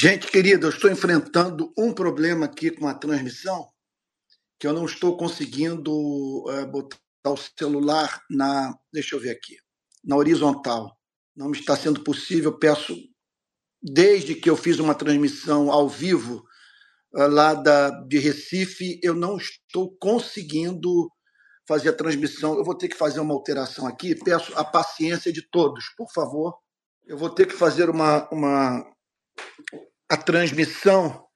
Gente querida, eu estou enfrentando um problema aqui com a transmissão, que eu não estou conseguindo uh, botar o celular na. Deixa eu ver aqui. Na horizontal. Não me está sendo possível. Peço, desde que eu fiz uma transmissão ao vivo uh, lá da, de Recife, eu não estou conseguindo fazer a transmissão. Eu vou ter que fazer uma alteração aqui. Peço a paciência de todos, por favor. Eu vou ter que fazer uma, uma a transmissão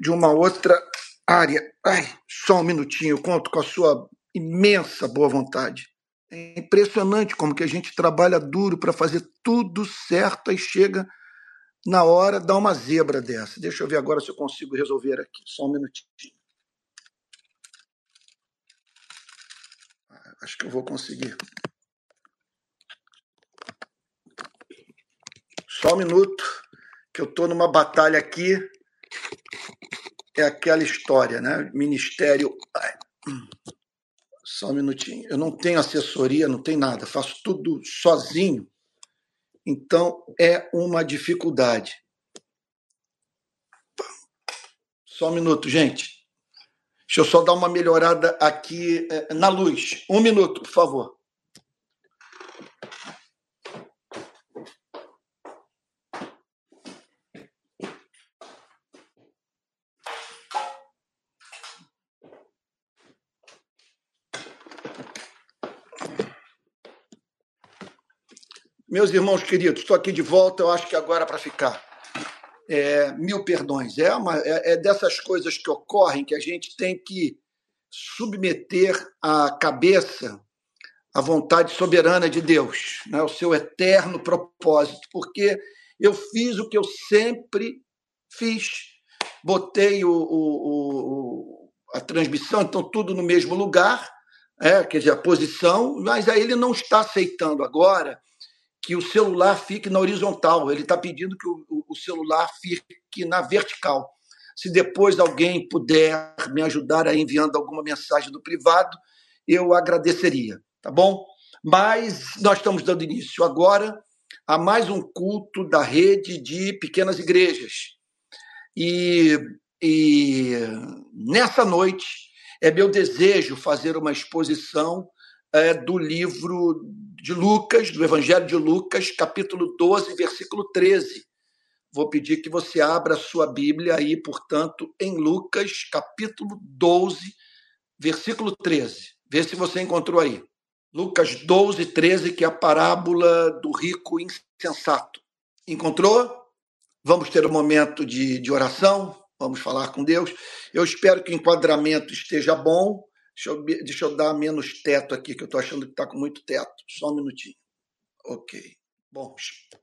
de uma outra área. Ai, só um minutinho, eu conto com a sua imensa boa vontade. É impressionante como que a gente trabalha duro para fazer tudo certo e chega na hora dá uma zebra dessa. Deixa eu ver agora se eu consigo resolver aqui. Só um minutinho. Ah, acho que eu vou conseguir. Só um minuto que eu estou numa batalha aqui, é aquela história, né? Ministério. Ai, só um minutinho. Eu não tenho assessoria, não tenho nada, faço tudo sozinho. Então é uma dificuldade. Só um minuto, gente. Deixa eu só dar uma melhorada aqui eh, na luz. Um minuto, por favor. Meus irmãos queridos, estou aqui de volta, eu acho que agora para ficar. É, mil perdões. É, uma, é, é dessas coisas que ocorrem que a gente tem que submeter a cabeça à vontade soberana de Deus, né? o seu eterno propósito, porque eu fiz o que eu sempre fiz. Botei o, o, o a transmissão, então tudo no mesmo lugar, é, quer dizer, a posição, mas aí ele não está aceitando agora que o celular fique na horizontal, ele está pedindo que o, o, celular fique na vertical. Se depois alguém puder me ajudar a enviando alguma mensagem do privado, eu agradeceria, tá bom? Mas nós estamos dando início agora a mais um culto da rede de pequenas igrejas. E, e nessa noite é meu desejo fazer uma exposição é, do livro de Lucas, do Evangelho de Lucas, capítulo 12, versículo 13. Vou pedir que você abra a sua Bíblia aí, portanto, em Lucas, capítulo 12, versículo 13. Vê se você encontrou aí. Lucas 12, 13, que é a parábola do rico insensato. Encontrou? Vamos ter um momento de, de oração, vamos falar com Deus. Eu espero que o enquadramento esteja bom. Deixa eu, deixa eu dar menos teto aqui, que eu estou achando que está com muito teto. Só um minutinho. Ok. Bom,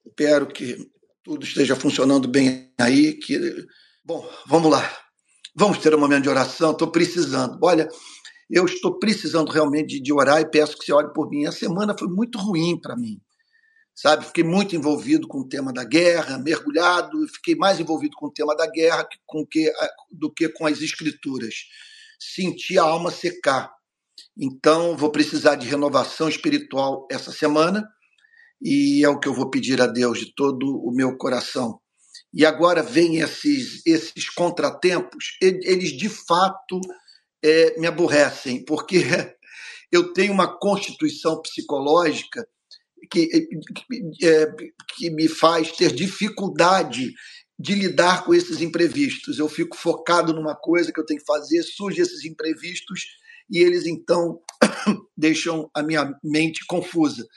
espero que tudo esteja funcionando bem aí. Que... Bom, vamos lá. Vamos ter um momento de oração. Estou precisando. Olha, eu estou precisando realmente de, orar e peço que você ore por mim. A semana foi muito ruim para mim sabe? Fiquei muito envolvido com o tema da guerra, mergulhado, fiquei mais envolvido com o tema da guerra com que, do que com as escrituras sentir a alma secar. Então, vou precisar de renovação espiritual essa semana e é o que eu vou pedir a Deus de todo o meu coração. E agora vem esses, esses contratempos, eles de fato é, me aborrecem, porque eu tenho uma constituição psicológica que, é, que me faz ter dificuldade de lidar com esses imprevistos. Eu fico focado numa coisa que eu tenho que fazer, surgem esses imprevistos e eles então deixam a minha mente confusa.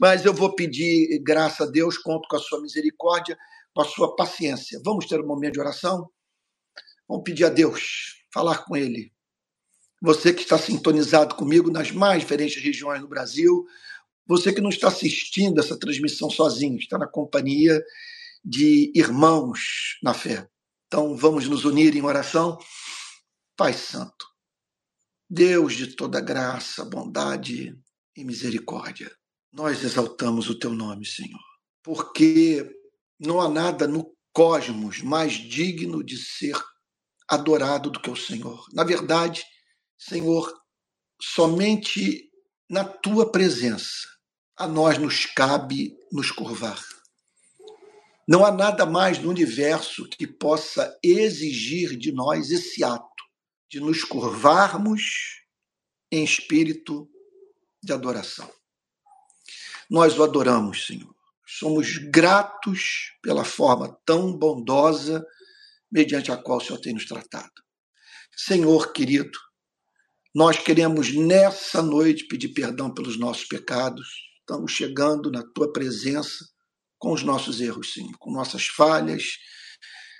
Mas eu vou pedir graça a Deus, conto com a sua misericórdia, com a sua paciência. Vamos ter um momento de oração? Vamos pedir a Deus, falar com Ele. Você que está sintonizado comigo nas mais diferentes regiões do Brasil, você que não está assistindo essa transmissão sozinho, está na companhia de irmãos na fé. Então vamos nos unir em oração. Pai Santo, Deus de toda graça, bondade e misericórdia, nós exaltamos o teu nome, Senhor, porque não há nada no cosmos mais digno de ser adorado do que o Senhor. Na verdade, Senhor, somente na tua presença a nós nos cabe nos curvar Não há nada mais no universo que possa exigir de nós esse ato de nos curvarmos em espírito de adoração. Nós o adoramos, Senhor. Somos gratos pela forma tão bondosa mediante a qual o Senhor tem nos tratado. Senhor querido, nós queremos nessa noite pedir perdão pelos nossos pecados. Estamos chegando na tua presença com os nossos erros, Senhor, com nossas falhas,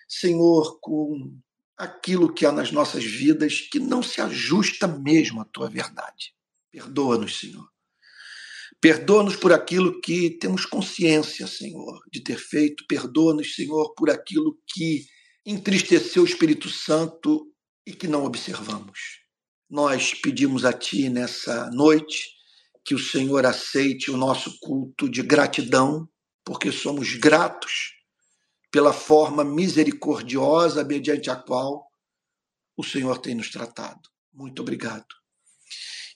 Senhor, com aquilo que há nas nossas vidas que não se ajusta mesmo à tua verdade. Perdoa-nos, Senhor. Perdoa-nos por aquilo que temos consciência, Senhor, de ter feito. Perdoa-nos, Senhor, por aquilo que entristeceu o Espírito Santo e que não observamos. Nós pedimos a Ti nessa noite que o Senhor aceite o nosso culto de gratidão, porque somos gratos pela forma misericordiosa mediante a qual o Senhor tem nos tratado. Muito obrigado.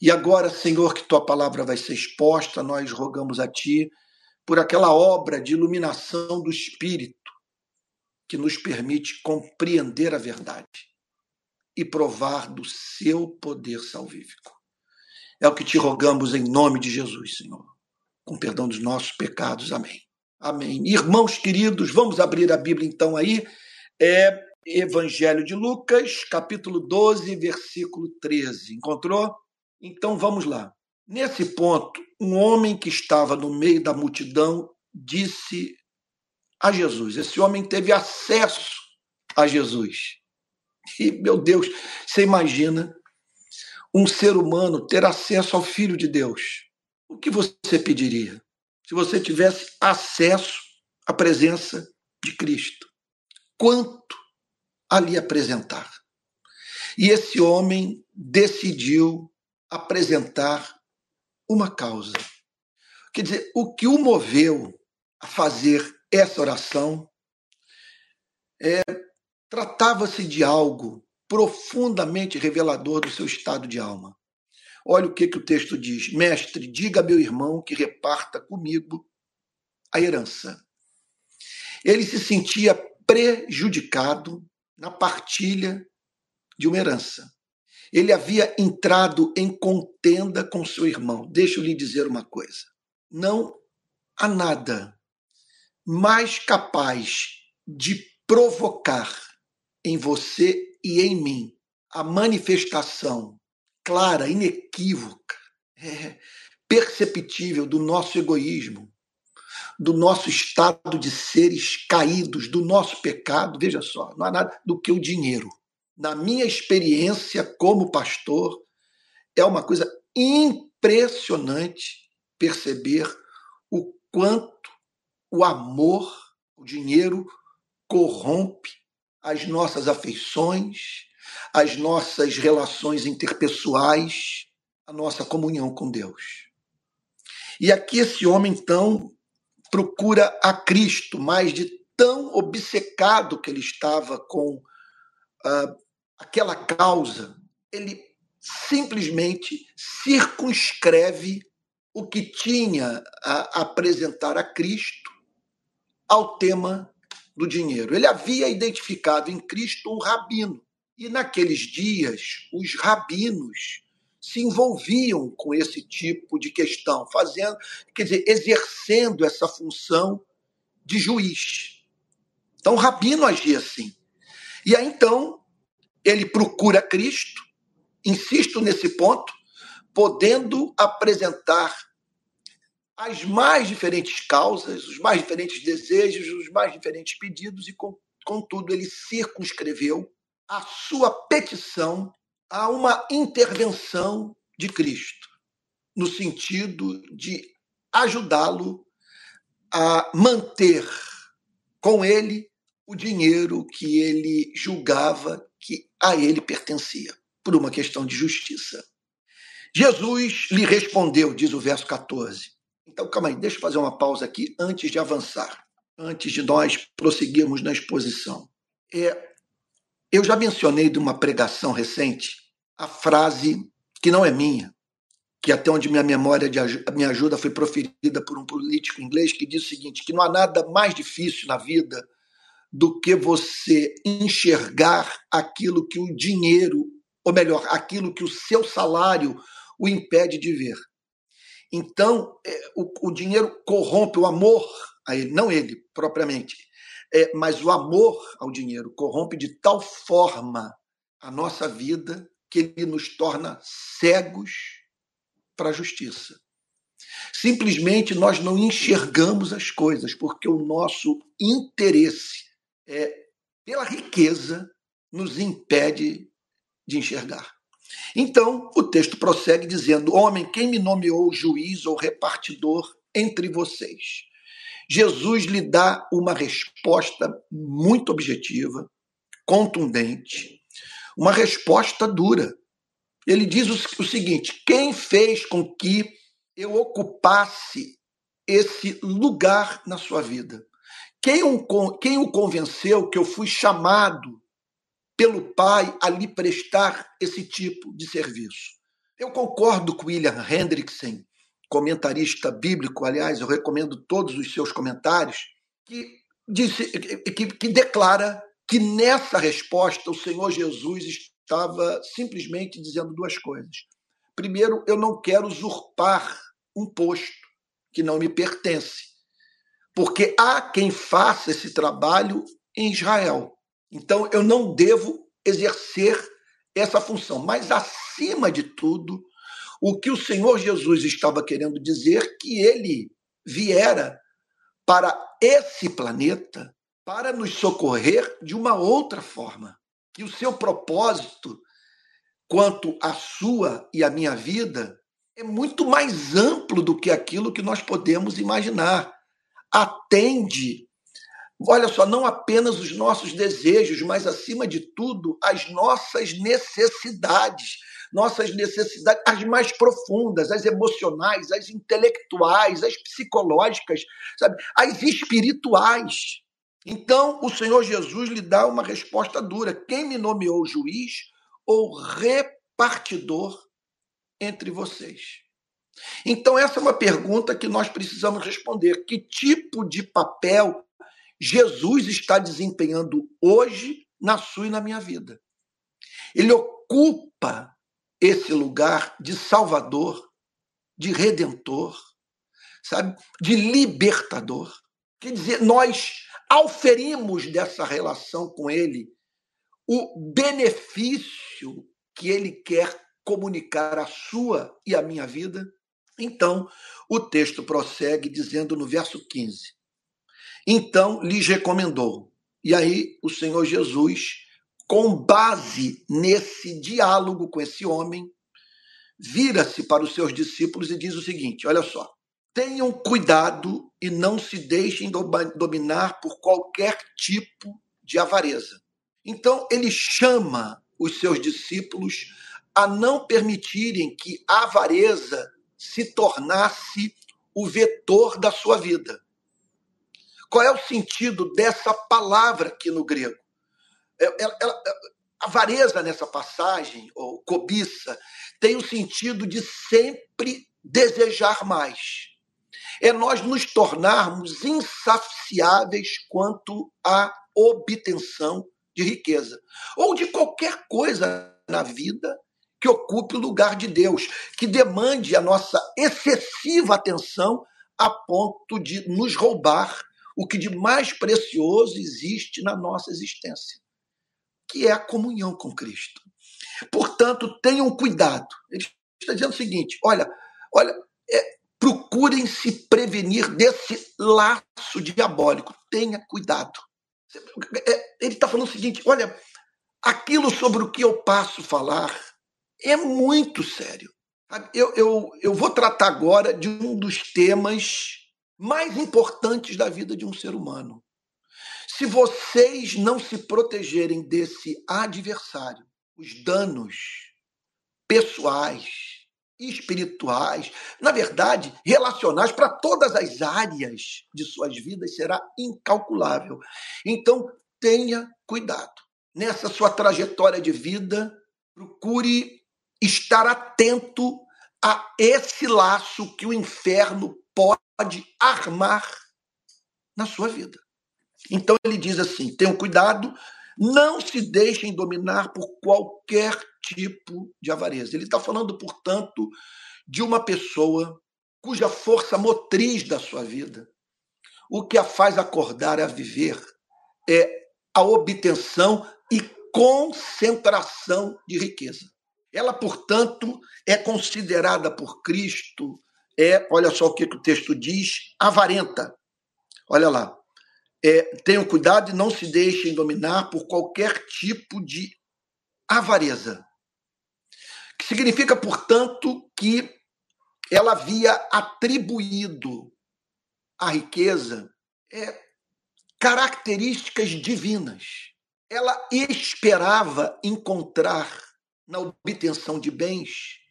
E agora, Senhor, que tua palavra vai ser exposta, nós rogamos a Ti por aquela obra de iluminação do Espírito que nos permite compreender a verdade e provar do seu poder salvífico. É o que te rogamos em nome de Jesus, Senhor, com perdão dos nossos pecados. Amém. Amém. Irmãos queridos, vamos abrir a Bíblia então aí. É Evangelho de Lucas, capítulo 12, versículo 13. Encontrou? Então vamos lá. Nesse ponto, um homem que estava no meio da multidão disse a Jesus. Esse homem teve acesso a Jesus. E, meu Deus, você imagina um ser humano ter acesso ao Filho de Deus. O que você pediria se você tivesse acesso à presença de Cristo? Quanto ali apresentar? E esse homem decidiu apresentar uma causa. Quer dizer, o que o moveu a fazer essa oração é Tratava-se de algo profundamente revelador do seu estado de alma. Olha o que, que o texto diz: Mestre, diga a meu irmão que reparta comigo a herança. Ele se sentia prejudicado na partilha de uma herança. Ele havia entrado em contenda com seu irmão. Deixa eu lhe dizer uma coisa: não há nada mais capaz de provocar em você e em mim a manifestação clara, inequívoca, é, perceptível do nosso egoísmo, do nosso estado de seres caídos, do nosso pecado, veja só, não há nada do que o dinheiro. Na minha experiência como pastor, é uma coisa impressionante perceber o quanto o amor, o dinheiro corrompe as nossas afeições, as nossas relações interpessoais, a nossa comunhão com Deus. E aqui esse homem, então, procura a Cristo, mas de tão obcecado que ele estava com uh, aquela causa, ele simplesmente circunscreve o que tinha a apresentar a Cristo ao tema do dinheiro. Ele havia identificado em Cristo um rabino. E naqueles dias, os rabinos se envolviam com esse tipo de questão, fazendo, quer dizer, exercendo essa função de juiz. Então, o rabino agia assim. E aí, então, ele procura Cristo, insisto nesse ponto, podendo apresentar as mais diferentes causas, os mais diferentes desejos, os mais diferentes pedidos, e, contudo, ele circunscreveu a sua petição a uma intervenção de Cristo, no sentido de ajudá-lo a manter com ele o dinheiro que ele julgava que a ele pertencia, por uma questão de justiça. Jesus lhe respondeu, diz o verso 14: então, calma aí, deixa eu fazer uma pausa aqui antes de avançar, antes de nós prosseguirmos na exposição. É, eu já mencionei de uma pregação recente a frase que não é minha, que até onde minha memória de, me ajuda foi proferida por um político inglês que diz o seguinte: que não há nada mais difícil na vida do que você enxergar aquilo que o dinheiro, ou melhor, aquilo que o seu salário o impede de ver. Então, é, o, o dinheiro corrompe o amor a ele, não ele propriamente, é, mas o amor ao dinheiro corrompe de tal forma a nossa vida que ele nos torna cegos para a justiça. Simplesmente nós não enxergamos as coisas, porque o nosso interesse é, pela riqueza nos impede de enxergar. Então, o texto prossegue dizendo: Homem, quem me nomeou juiz ou repartidor entre vocês? Jesus lhe dá uma resposta muito objetiva, contundente, uma resposta dura. Ele diz o, seguinte: quem fez com que eu ocupasse esse lugar na sua vida? Quem o, quem o convenceu que eu fui chamado pelo Pai a lhe prestar esse tipo de serviço? Eu concordo com William Hendrickson, comentarista bíblico, aliás, eu recomendo todos os seus comentários, que, disse, que, que declara que nessa resposta o Senhor Jesus estava simplesmente dizendo duas coisas. Primeiro, eu não quero usurpar um posto que não me pertence, porque há quem faça esse trabalho em Israel. Então, eu não devo exercer essa função. Mas, acima de tudo, o que o Senhor Jesus estava querendo dizer que ele viera para esse planeta para nos socorrer de uma outra forma que o seu propósito quanto à sua e à minha vida é muito mais amplo do que aquilo que nós podemos imaginar. Atende, olha só, não apenas os nossos desejos, mas acima de tudo as nossas necessidades, nossas necessidades as mais profundas, as emocionais, as intelectuais, as psicológicas, sabe, as espirituais. Então, o Senhor Jesus lhe dá uma resposta dura: quem me nomeou juiz ou repartidor entre vocês? Então, essa é uma pergunta que nós precisamos responder. Que tipo de papel Jesus está desempenhando hoje na sua e na minha vida? Ele ocupa esse lugar de salvador, de redentor, sabe? De libertador. Quer dizer, nós auferimos dessa relação com Ele o benefício que Ele quer comunicar à sua e à minha vida, então o texto prossegue dizendo no verso 15: Então lhes recomendou. E aí o Senhor Jesus, com base nesse diálogo com esse homem, vira-se para os seus discípulos e diz o seguinte: Olha só, Tenham cuidado e não se deixem dominar por qualquer tipo de avareza. Então, ele chama os seus discípulos a não permitirem que a avareza se tornasse o vetor da sua vida. Qual é o sentido dessa palavra aqui no grego? Ela, ela, ela, avareza nessa passagem, ou cobiça, tem o sentido de sempre desejar mais é nós nos tornarmos insaciáveis quanto à obtenção de riqueza ou de qualquer coisa na vida que ocupe o lugar de Deus, que demande a nossa excessiva atenção a ponto de nos roubar o que de mais precioso existe na nossa existência, que é a comunhão com Cristo. Portanto, tenham cuidado. Ele está dizendo o seguinte: olha, olha, é, Procurem se prevenir desse laço diabólico. Tenha cuidado. É, ele está falando o seguinte: olha, aquilo sobre o que eu passo falar é muito sério. Eu, eu, eu vou tratar agora de um dos temas mais importantes da vida de um ser humano. Se vocês não se protegerem desse adversário, os danos pessoais, espirituais, na verdade, relacionais para todas as áreas de suas vidas será incalculável. Então, tenha cuidado. Nessa sua trajetória de vida, procure estar atento a esse laço que o inferno pode armar na sua vida. Então ele diz assim: tenham cuidado, não se deixem dominar por qualquer tipo de avareza. Ele está falando, portanto, de uma pessoa cuja força motriz da sua vida, o que a faz acordar a viver, é a obtenção e concentração de riqueza. Ela, portanto, é considerada por Cristo, é, olha só o que, o texto diz, avarenta. Olha lá. É, tenham cuidado e não se deixem dominar por qualquer tipo de avareza. Que significa, portanto, que ela havia atribuído à riqueza é, características divinas. Ela esperava encontrar na obtenção de bens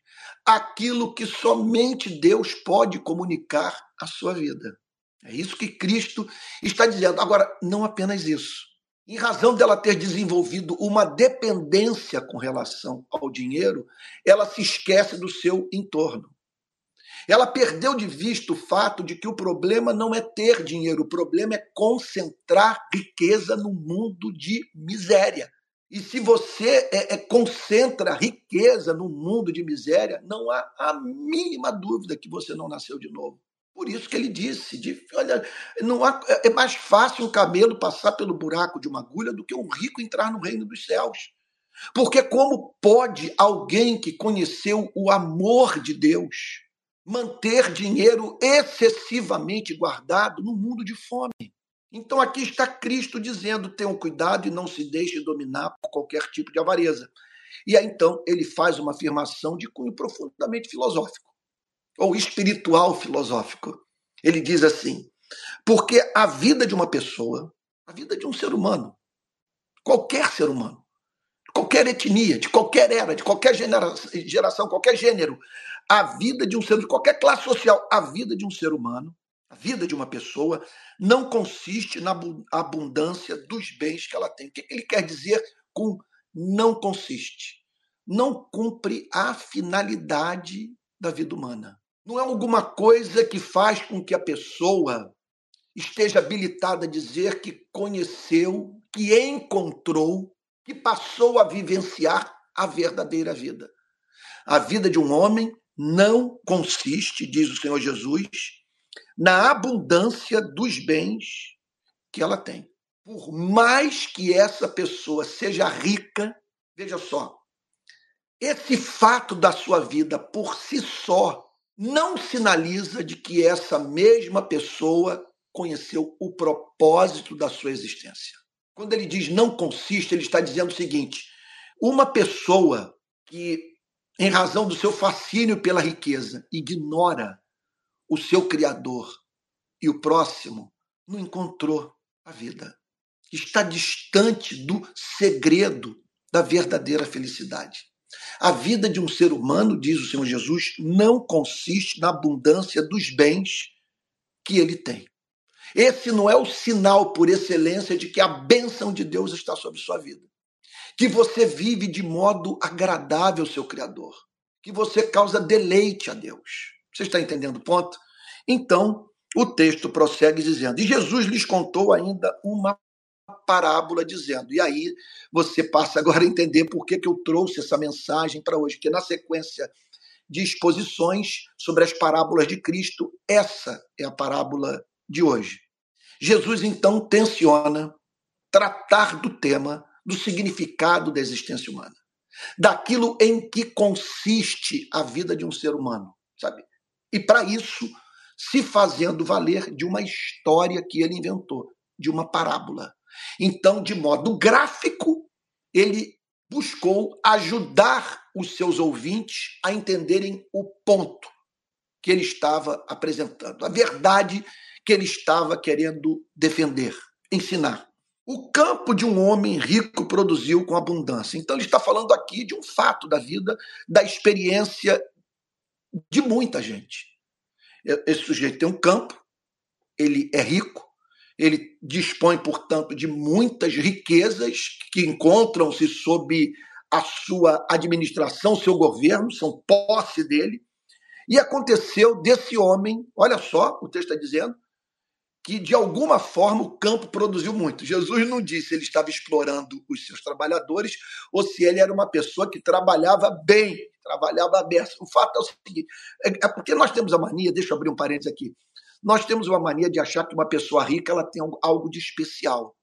aquilo que somente Deus pode comunicar à sua vida. É isso que Cristo está dizendo. Agora, não apenas isso. Em razão dela ter desenvolvido uma dependência com relação ao dinheiro, ela se esquece do seu entorno. Ela perdeu de vista o fato de que o problema não é ter dinheiro, o problema é concentrar riqueza no mundo de miséria. E se você é, é, concentra riqueza no mundo de miséria, não há a mínima dúvida que você não nasceu de novo. Por isso que ele disse: de, olha, não há, é mais fácil um camelo passar pelo buraco de uma agulha do que um rico entrar no reino dos céus. Porque como pode alguém que conheceu o amor de Deus manter dinheiro excessivamente guardado no mundo de fome? Então aqui está Cristo dizendo: tenham cuidado e não se deixe dominar por qualquer tipo de avareza. E aí então ele faz uma afirmação de cunho profundamente filosófico, ou espiritual filosófico. Ele diz assim: porque a vida de uma pessoa, a vida de um ser humano, qualquer ser humano, qualquer etnia, de qualquer era, de qualquer geração, qualquer gênero, a vida de um ser, de qualquer classe social, a vida de um ser humano a vida de uma pessoa não consiste na abundância dos bens que ela tem. O que ele quer dizer com não consiste? Não cumpre a finalidade da vida humana. Não é alguma coisa que faz com que a pessoa esteja habilitada a dizer que conheceu, que encontrou, que passou a vivenciar a verdadeira vida. A vida de um homem não consiste, diz o Senhor Jesus, na abundância dos bens que ela tem. Por mais que essa pessoa seja rica, veja só, esse fato da sua vida por si só não sinaliza de que essa mesma pessoa conheceu o propósito da sua existência. Quando ele diz não consiste, ele está dizendo o seguinte: uma pessoa que, em razão do seu fascínio pela riqueza, ignora o seu Criador e o próximo, não encontrou a vida. Está distante do segredo da verdadeira felicidade. A vida de um ser humano, diz o Senhor Jesus, não consiste na abundância dos bens que ele tem. Esse não é o sinal por excelência de que a bênção de Deus está sobre sua vida. Que você vive de modo agradável ao seu Criador. Que você causa deleite a Deus. Você está entendendo o ponto? Então, o texto prossegue dizendo: E Jesus lhes contou ainda uma parábola, dizendo. E aí você passa agora a entender por que, que eu trouxe essa mensagem para hoje, que na sequência de exposições sobre as parábolas de Cristo, essa é a parábola de hoje. Jesus então tensiona tratar do tema do significado da existência humana, daquilo em que consiste a vida de um ser humano, sabe? E para isso, se fazendo valer de uma história que ele inventou, de uma parábola. Então, de modo gráfico, ele buscou ajudar os seus ouvintes a entenderem o ponto que ele estava apresentando, a verdade que ele estava querendo defender, ensinar. O campo de um homem rico produziu com abundância. Então, ele está falando aqui de um fato da vida, da experiência de muita gente. Esse sujeito tem um campo, ele é rico, ele dispõe, portanto, de muitas riquezas que encontram-se sob a sua administração, seu governo, são posse dele. E aconteceu desse homem, olha só, o texto está dizendo, que de alguma forma o campo produziu muito. Jesus não disse se ele estava explorando os seus trabalhadores ou se ele era uma pessoa que trabalhava bem, trabalhava bem. O fato é o seguinte: é, é porque nós temos a mania, deixa eu abrir um parênteses aqui, nós temos uma mania de achar que uma pessoa rica ela tem algo de especial.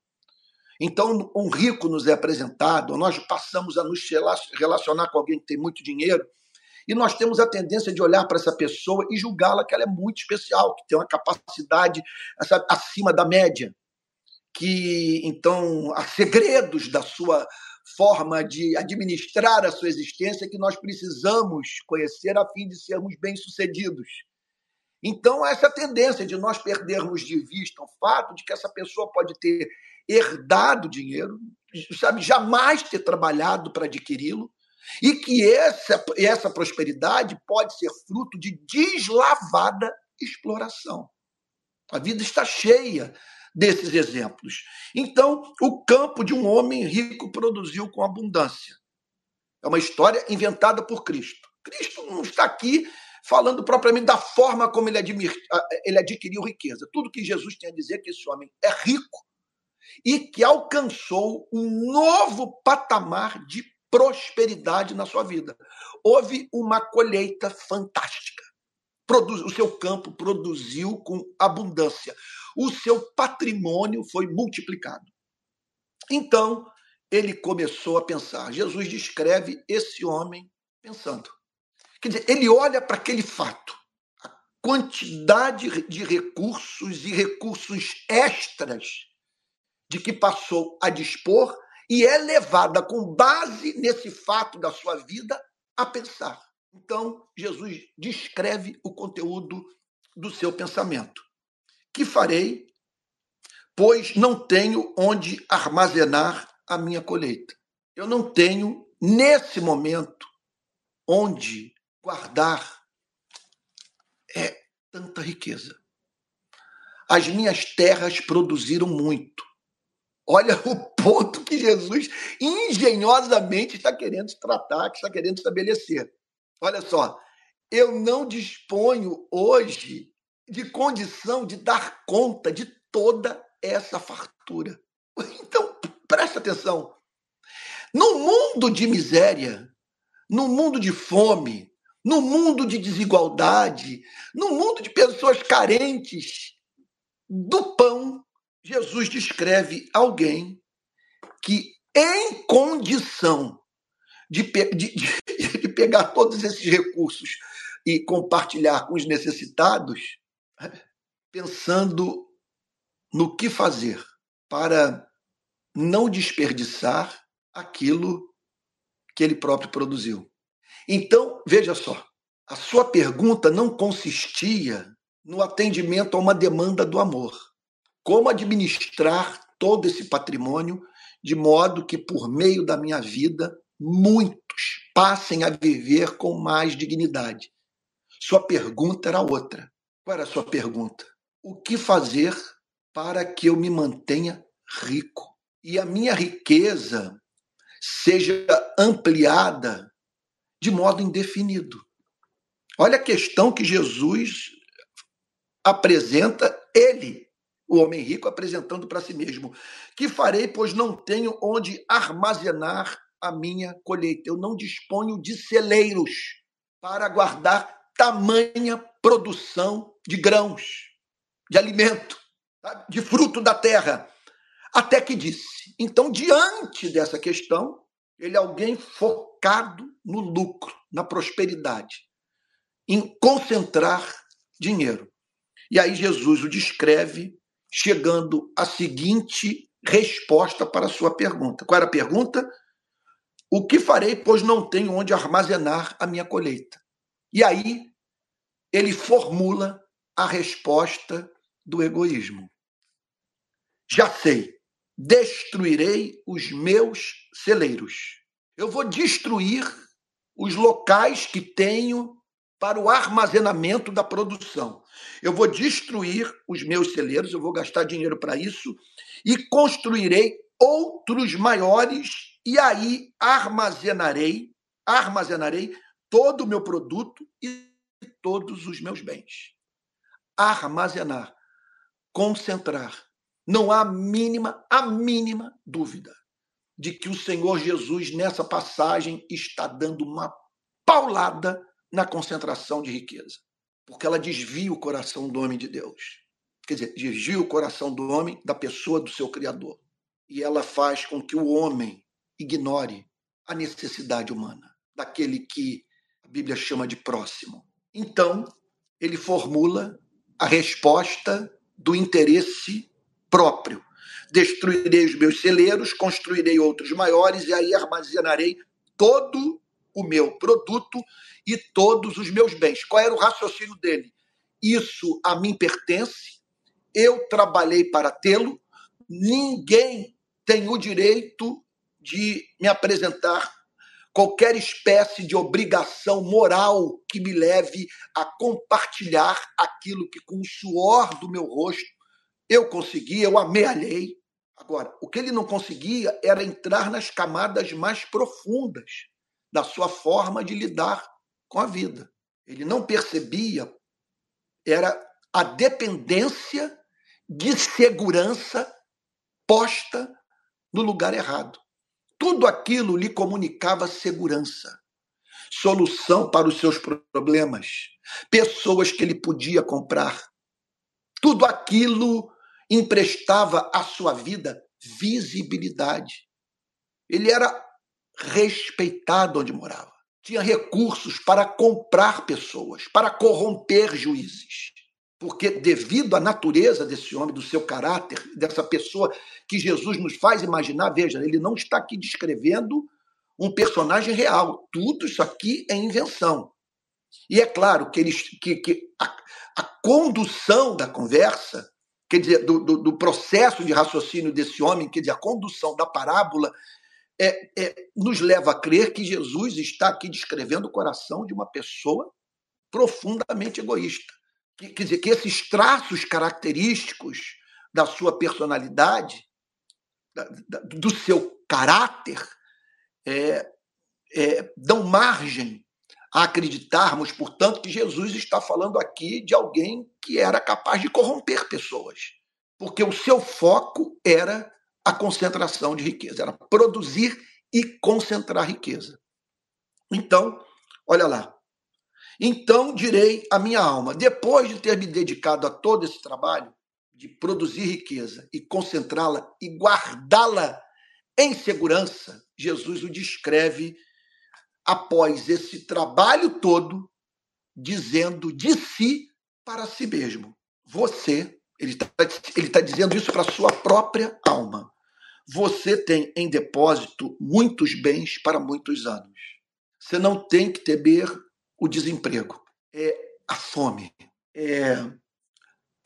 Então, um rico nos é apresentado, nós passamos a nos relacionar com alguém que tem muito dinheiro, e nós temos a tendência de olhar para essa pessoa e julgá-la que ela é muito especial, que tem uma capacidade sabe, acima da média, que então há segredos da sua forma de administrar a sua existência que nós precisamos conhecer a fim de sermos bem-sucedidos. Então, essa tendência de nós perdermos de vista o fato de que essa pessoa pode ter herdado dinheiro, sabe, jamais ter trabalhado para adquiri-lo, e que essa, essa prosperidade pode ser fruto de deslavada exploração. A vida está cheia desses exemplos. Então, o campo de um homem rico produziu com abundância. É uma história inventada por Cristo. Cristo não está aqui falando propriamente da forma como ele, admir, ele adquiriu riqueza. Tudo que Jesus tem a dizer é que esse homem é rico e que alcançou um novo patamar de prosperidade na sua vida. Houve uma colheita fantástica. Produz, o seu campo produziu com abundância. O seu patrimônio foi multiplicado. Então, ele começou a pensar. Jesus descreve esse homem pensando. Quer dizer, ele olha para aquele fato, a quantidade de recursos e recursos extras de que passou a dispor e é levada com base nesse fato da sua vida a pensar. Então, Jesus descreve o conteúdo do seu pensamento. Que farei, pois não tenho onde armazenar a minha colheita. Eu não tenho, nesse momento, onde guardar é tanta riqueza. As minhas terras produziram muito. Olha o ponto que Jesus engenhosamente está querendo tratar, que está querendo estabelecer. Olha só, eu não disponho hoje de condição de dar conta de toda essa fartura. Então, presta atenção. No mundo de miséria, no mundo de fome, no mundo de desigualdade, no mundo de pessoas carentes do pão, Jesus descreve alguém que, em condição de, de, de, pegar todos esses recursos e compartilhar com os necessitados, pensando no que fazer para não desperdiçar aquilo que ele próprio produziu. Então, veja só, a sua pergunta não consistia no atendimento a uma demanda do amor como administrar todo esse patrimônio de modo que, por meio da minha vida, muitos passem a viver com mais dignidade. Sua pergunta era outra. Qual era a sua pergunta? O que fazer para que eu me mantenha rico e a minha riqueza seja ampliada de modo indefinido? Olha a questão que Jesus apresenta ele o homem rico apresentando para si mesmo: Que farei, pois não tenho onde armazenar a minha colheita. Eu não disponho de celeiros para guardar tamanha produção de grãos, de alimento, de fruto da terra. Até que disse. Então, diante dessa questão, ele é alguém focado no lucro, na prosperidade, em concentrar dinheiro. E aí Jesus o descreve chegando à seguinte resposta para a sua pergunta. Qual era a pergunta? O que farei, pois não tenho onde armazenar a minha colheita? E aí ele formula a resposta do egoísmo. Já sei, destruirei os meus celeiros. Eu vou destruir os locais que tenho para o armazenamento da produção. Eu vou destruir os meus celeiros, eu vou gastar dinheiro para isso e construirei outros maiores e aí armazenarei, armazenarei todo o meu produto e todos os meus bens. Armazenar, concentrar. Não há mínima, a mínima dúvida de que o Senhor Jesus, nessa passagem, está dando uma paulada na concentração de riqueza. Porque ela desvia o coração do homem de Deus. Quer dizer, desvia o coração do homem da pessoa do seu Criador. E ela faz com que o homem ignore a necessidade humana, daquele que a Bíblia chama de próximo. Então, ele formula a resposta do interesse próprio. Destruirei os meus celeiros, construirei outros maiores e aí armazenarei todo o meu produto e todos os meus bens. Qual era o raciocínio dele? Isso a mim pertence, eu trabalhei para tê-lo, ninguém tem o direito de me apresentar qualquer espécie de obrigação moral que me leve a compartilhar aquilo que, com o suor do meu rosto, eu consegui, eu amealhei. Agora, o que ele não conseguia era entrar nas camadas mais profundas da sua forma de lidar com a vida. Ele não percebia, era a dependência de segurança posta no lugar errado. Tudo aquilo lhe comunicava segurança, solução para os seus problemas, pessoas que ele podia comprar. Tudo aquilo emprestava à sua vida visibilidade. Ele era respeitado onde morava. Tinha recursos para comprar pessoas, para corromper juízes porque devido à natureza desse homem, do seu caráter, dessa pessoa que Jesus nos faz imaginar, veja, ele não está aqui descrevendo um personagem real. Tudo isso aqui é invenção. E é claro que, eles, que, que a, a condução da conversa, quer dizer, do, do, do, processo de raciocínio desse homem, quer dizer, a condução da parábola, é, é, nos leva a crer que Jesus está aqui descrevendo o coração de uma pessoa profundamente egoísta. Quer dizer, que esses traços característicos da sua personalidade, da, da, do seu caráter, é, é, dão margem a acreditarmos, portanto, que Jesus está falando aqui de alguém que era capaz de corromper pessoas, porque o seu foco era a concentração de riqueza, era produzir e concentrar riqueza. Então, olha lá, então direi à minha alma, depois de ter me dedicado a todo esse trabalho, de produzir riqueza e concentrá-la e guardá-la em segurança, Jesus o descreve após esse trabalho todo, dizendo de si para si mesmo. Você, ele está ele tá dizendo isso para a sua própria alma. Você tem em depósito muitos bens para muitos anos. Você não tem que temer o desemprego, é a fome, é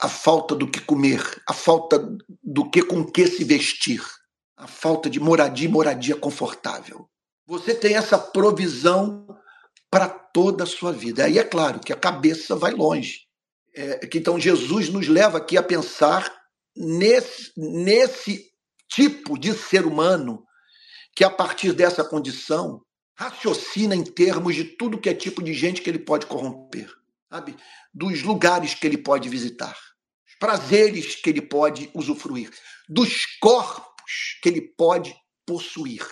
a falta do que comer, a falta do que com que se vestir, a falta de moradia, moradia confortável. Você tem essa provisão para toda a sua vida. Aí é claro que a cabeça vai longe. É, que então Jesus nos leva aqui a pensar nesse, nesse tipo de ser humano que a partir dessa condição raciocina em termos de tudo que é tipo de gente que ele pode corromper, sabe? Dos lugares que ele pode visitar, os prazeres que ele pode usufruir, dos corpos que ele pode possuir.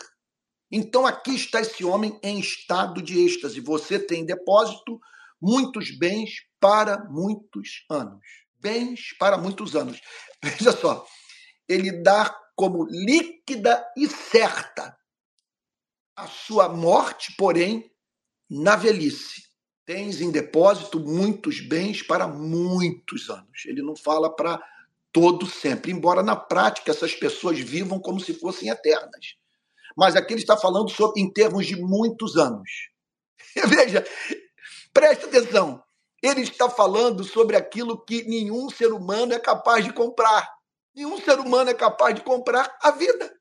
Então aqui está esse homem em estado de êxtase. Você tem em depósito muitos bens para muitos anos. Bens para muitos anos. Veja só, ele dá como líquida e certa a sua morte, porém, na velhice. Tens em depósito muitos bens para muitos anos. Ele não fala para todo sempre, embora na prática essas pessoas vivam como se fossem eternas. Mas aqui ele está falando sobre, em termos de muitos anos. Veja, preste atenção. Ele está falando sobre aquilo que nenhum ser humano é capaz de comprar. Nenhum ser humano é capaz de comprar a vida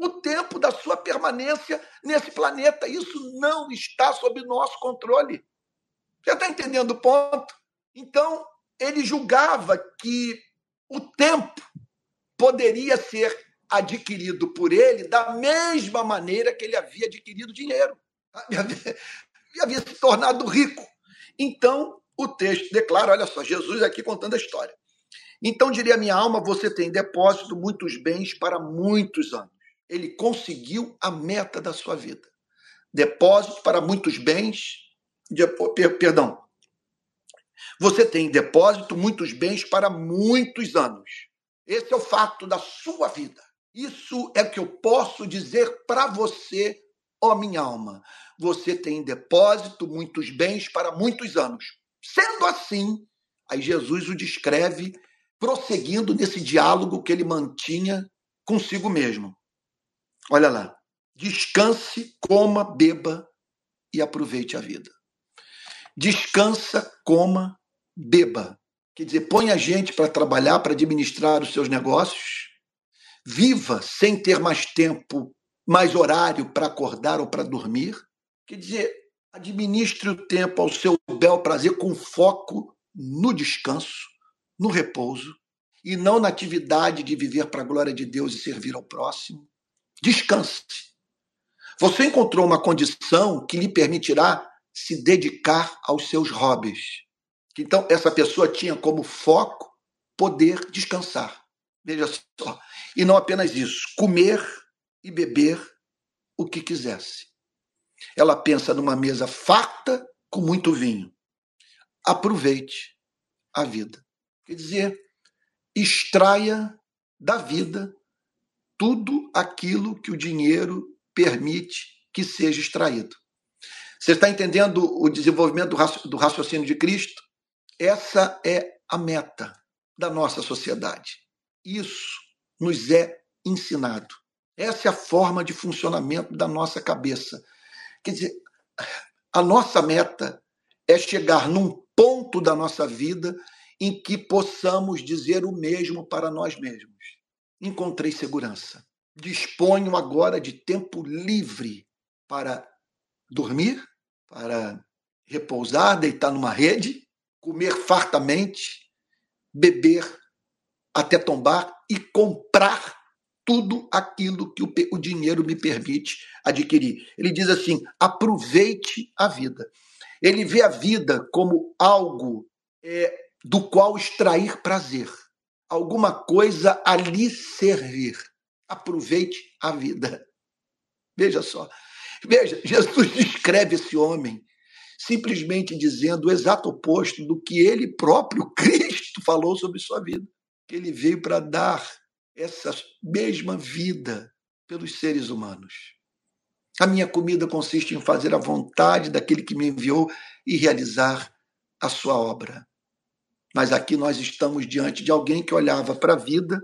o tempo da sua permanência nesse planeta. Isso não está sob nosso controle. Você está entendendo o ponto? Então, ele julgava que o tempo poderia ser adquirido por ele da mesma maneira que ele havia adquirido dinheiro. Ele havia se tornado rico. Então, o texto declara, olha só, Jesus aqui contando a história. Então diria minha alma, você tem depósito muitos bens para muitos anos. Ele conseguiu a meta da sua vida. Depósito para muitos bens, de, perdão. Você tem depósito muitos bens para muitos anos. Esse é o fato da sua vida. Isso é que eu posso dizer para você, ó minha alma. Você tem depósito muitos bens para muitos anos. Sendo assim, aí Jesus o descreve prosseguindo nesse diálogo que ele mantinha consigo mesmo. Olha lá. Descanse, coma, beba e aproveite a vida. Descansa, coma, beba. Quer dizer, põe a gente para trabalhar, para administrar os seus negócios. Viva sem ter mais tempo, mais horário para acordar ou para dormir. Quer dizer, administre o tempo ao seu bel prazer com foco no descanso no repouso e não na atividade de viver para a glória de Deus e servir ao próximo. Descanse. Você encontrou uma condição que lhe permitirá se dedicar aos seus hobbies. Então, essa pessoa tinha como foco poder descansar. Veja só. E não apenas isso, comer e beber o que quisesse. Ela pensa numa mesa farta com muito vinho. Aproveite a vida. Quer dizer, extraia da vida tudo aquilo que o dinheiro permite que seja extraído. Você está entendendo o desenvolvimento do raciocínio de Cristo? Essa é a meta da nossa sociedade. Isso nos é ensinado. Essa é a forma de funcionamento da nossa cabeça. Quer dizer, a nossa meta é chegar num ponto da nossa vida em que possamos dizer o mesmo para nós mesmos. Encontrei segurança. Disponho agora de tempo livre para dormir, para repousar, deitar numa rede, comer fartamente, beber até tombar e comprar tudo aquilo que o, dinheiro me permite adquirir. Ele diz assim: aproveite a vida. Ele vê a vida como algo é, do qual extrair prazer, alguma coisa a lhe servir. Aproveite a vida. Veja só. Veja, Jesus descreve esse homem simplesmente dizendo o exato oposto do que ele próprio, Cristo, falou sobre sua vida. Que ele veio para dar essa mesma vida pelos seres humanos. A minha comida consiste em fazer a vontade daquele que me enviou e realizar a sua obra. Mas aqui nós estamos diante de alguém que olhava para a vida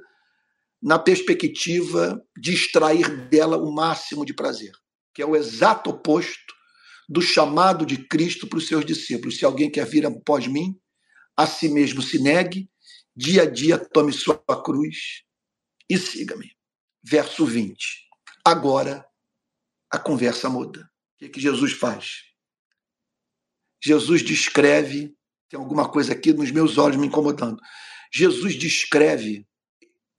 na perspectiva de extrair dela o máximo de prazer, que é o exato oposto do chamado de Cristo para os seus discípulos. Se alguém quer vir após mim, a si mesmo se negue, dia a dia tome sua cruz e siga-me. Verso 20. Agora a conversa muda. O que, é que Jesus faz? Jesus descreve tem alguma coisa aqui nos meus olhos me incomodando. Jesus descreve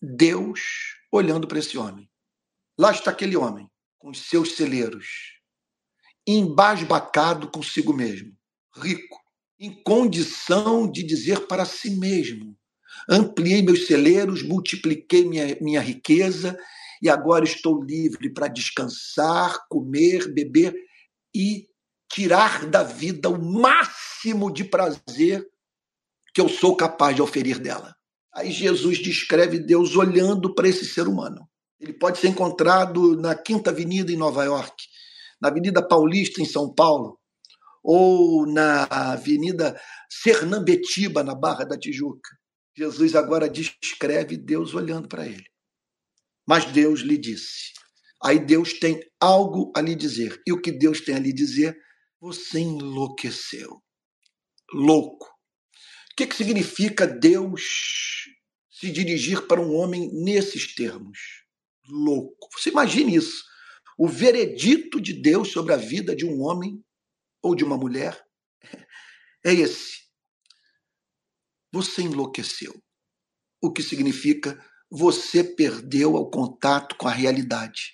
Deus olhando para esse homem. Lá está aquele homem, com os seus celeiros, embasbacado consigo mesmo, rico, em condição de dizer para si mesmo: ampliei meus celeiros, multipliquei minha, minha riqueza e agora estou livre para descansar, comer, beber e tirar da vida o máximo de prazer que eu sou capaz de oferir dela. Aí Jesus descreve Deus olhando para esse ser humano. Ele pode ser encontrado na Quinta Avenida em Nova York, na Avenida Paulista em São Paulo, ou na Avenida Sernambetiba, na Barra da Tijuca. Jesus agora descreve Deus olhando para ele. Mas Deus lhe disse. Aí Deus tem algo a lhe dizer. E o que Deus tem a lhe dizer você enlouqueceu. Louco. O que, que significa Deus se dirigir para um homem nesses termos? Louco. Você imagine isso. O veredito de Deus sobre a vida de um homem ou de uma mulher é esse. Você enlouqueceu. O que significa você perdeu o contato com a realidade.